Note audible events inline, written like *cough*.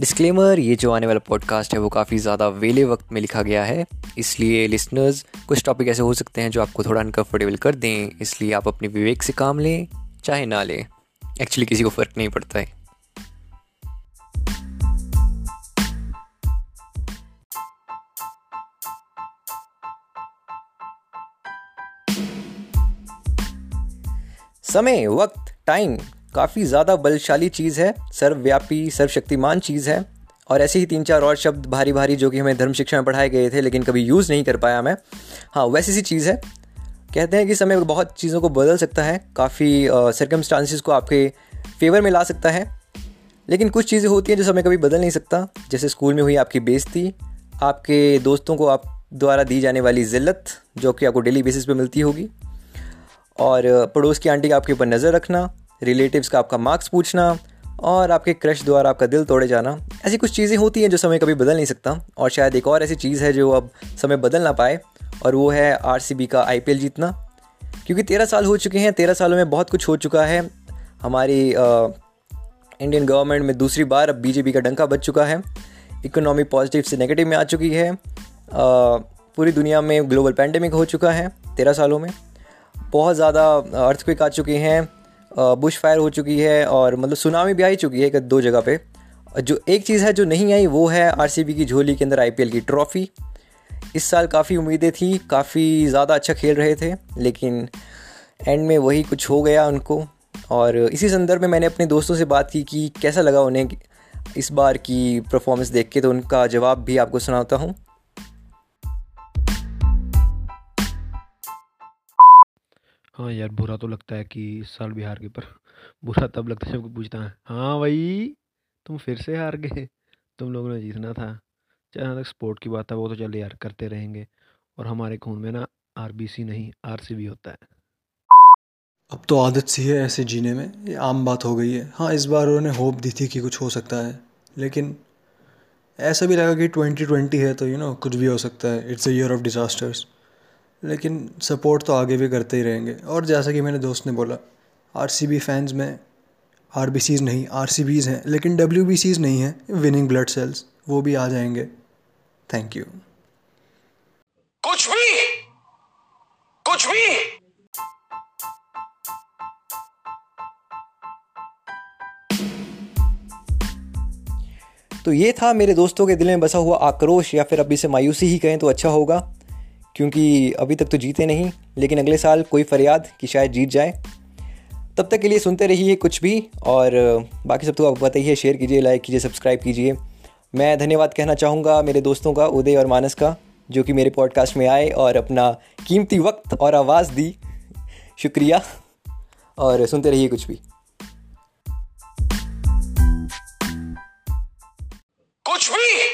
Disclaimer ये जो आने वाला पॉडकास्ट है, वो काफ़ी ज़्यादा वेले वक्त में लिखा गया है। इसलिए लिसनर्स कुछ टॉपिक ऐसे हो सकते हैं जो आपको थोड़ा अनकम्फर्टेबल कर दें। इसलिए आप अपने विवेक से काम लें, चाहे ना लें। एक्चुअली किसी को फ़र्क नहीं पड़ता है। समय, वक्त टाइम काफ़ी ज़्यादा बलशाली चीज़ है, सर्वव्यापी, सर्वशक्तिमान चीज़ है। और ऐसे ही तीन चार और शब्द भारी भारी जो कि हमें धर्म शिक्षा में पढ़ाए गए थे, लेकिन कभी यूज़ नहीं कर पाया मैं। हाँ वैसी सी चीज़ है। कहते हैं कि समय बहुत चीज़ों को बदल सकता है, काफ़ी सर्कमस्टांसिस को आपके फेवर में ला सकता है। लेकिन कुछ चीज़ें होती हैं जो समय कभी बदल नहीं सकता। जैसे स्कूल में हुई आपकी बेइज्जती, आपके दोस्तों को आप द्वारा दी जाने वाली ज़िल्लत, जो कि आपको डेली बेसिस पे मिलती होगी। और पड़ोस की आंटी का आपके ऊपर नज़र रखना रिलेटिव्स का आपका मार्क्स पूछना और आपके क्रश द्वारा आपका दिल तोड़े जाना। ऐसी कुछ चीज़ें होती हैं जो समय कभी बदल नहीं सकता और शायद एक और ऐसी चीज़ है जो अब समय बदल ना पाए और वो है आरसीबी का आईपीएल जीतना। क्योंकि तेरह साल हो चुके हैं तेरह सालों में बहुत कुछ हो चुका है। हमारी इंडियन गवर्नमेंट में दूसरी बार अब बीजेपी का डंका बच चुका है। इकोनॉमी पॉजिटिव से नेगेटिव में आ चुकी है। आ, पूरी दुनिया में ग्लोबल पैंडमिक हो चुका है तेरह सालों में। बहुत ज़्यादा अर्थक्विक आ चुके हैं। बुश फायर हो चुकी है और मतलब सुनामी भी आई चुकी है दो जगह पे। जो एक चीज़ है जो नहीं आई वो है आरसीबी की झोली के अंदर आईपीएल की ट्रॉफ़ी इस साल काफ़ी उम्मीदें थी, काफ़ी ज़्यादा अच्छा खेल रहे थे, लेकिन एंड में वही कुछ हो गया उनको। और इसी संदर्भ में मैंने अपने दोस्तों से बात की कि कैसा लगा उन्हें इस बार की परफॉर्मेंस देख के तो उनका जवाब भी आपको सुनाता हूँ। हाँ यार, बुरा तो लगता है कि इस साल बिहार के पर *laughs* बुरा तब लगता है जब कोई पूछता है हाँ भाई, तुम फिर से हार गए? *laughs* तुम लोगों ने जीतना था। जहाँ तक स्पोर्ट की बात है, वो तो चल यार, करते रहेंगे। और हमारे खून में ना आरबीसी नहीं आरसीबी होता है। अब तो आदत सी है ऐसे जीने में, ये आम बात हो गई है। हाँ इस बार उन्होंने होप दी थी कि कुछ हो सकता है, लेकिन ऐसा भी लगा कि ट्वेंटी ट्वेंटी है तो यू नो कुछ भी हो सकता है। It's a year of disasters लेकिन सपोर्ट तो आगे भी करते ही रहेंगे। और जैसा कि मेरे दोस्त ने बोला आर सी बी फैंस में आर बी सीज़ नहीं आर सी बीज़ हैं लेकिन डब्ल्यू बी सीज़ नहीं हैं विनिंग ब्लड सेल्स वो भी आ जाएँगे। थैंक यू कुछ भी! कुछ भी! तो ये था मेरे दोस्तों के दिल में बसा हुआ आक्रोश या फिर अभी से मायूसी ही कहें तो अच्छा होगा। क्योंकि अभी तक तो जीते नहीं, लेकिन अगले साल कोई फरियाद कि शायद जीत जाए। तब तक के लिए सुनते रहिए कुछ भी, और, बाकी सब तो आप बताइए शेयर कीजिए लाइक कीजिए सब्सक्राइब कीजिए। मैं धन्यवाद कहना चाहूँगा मेरे दोस्तों का, उदय और मानस का, जो कि मेरे पॉडकास्ट में आए और अपना कीमती वक्त और आवाज़ दी। शुक्रिया, और सुनते रहिए कुछ भी। कुछ भी?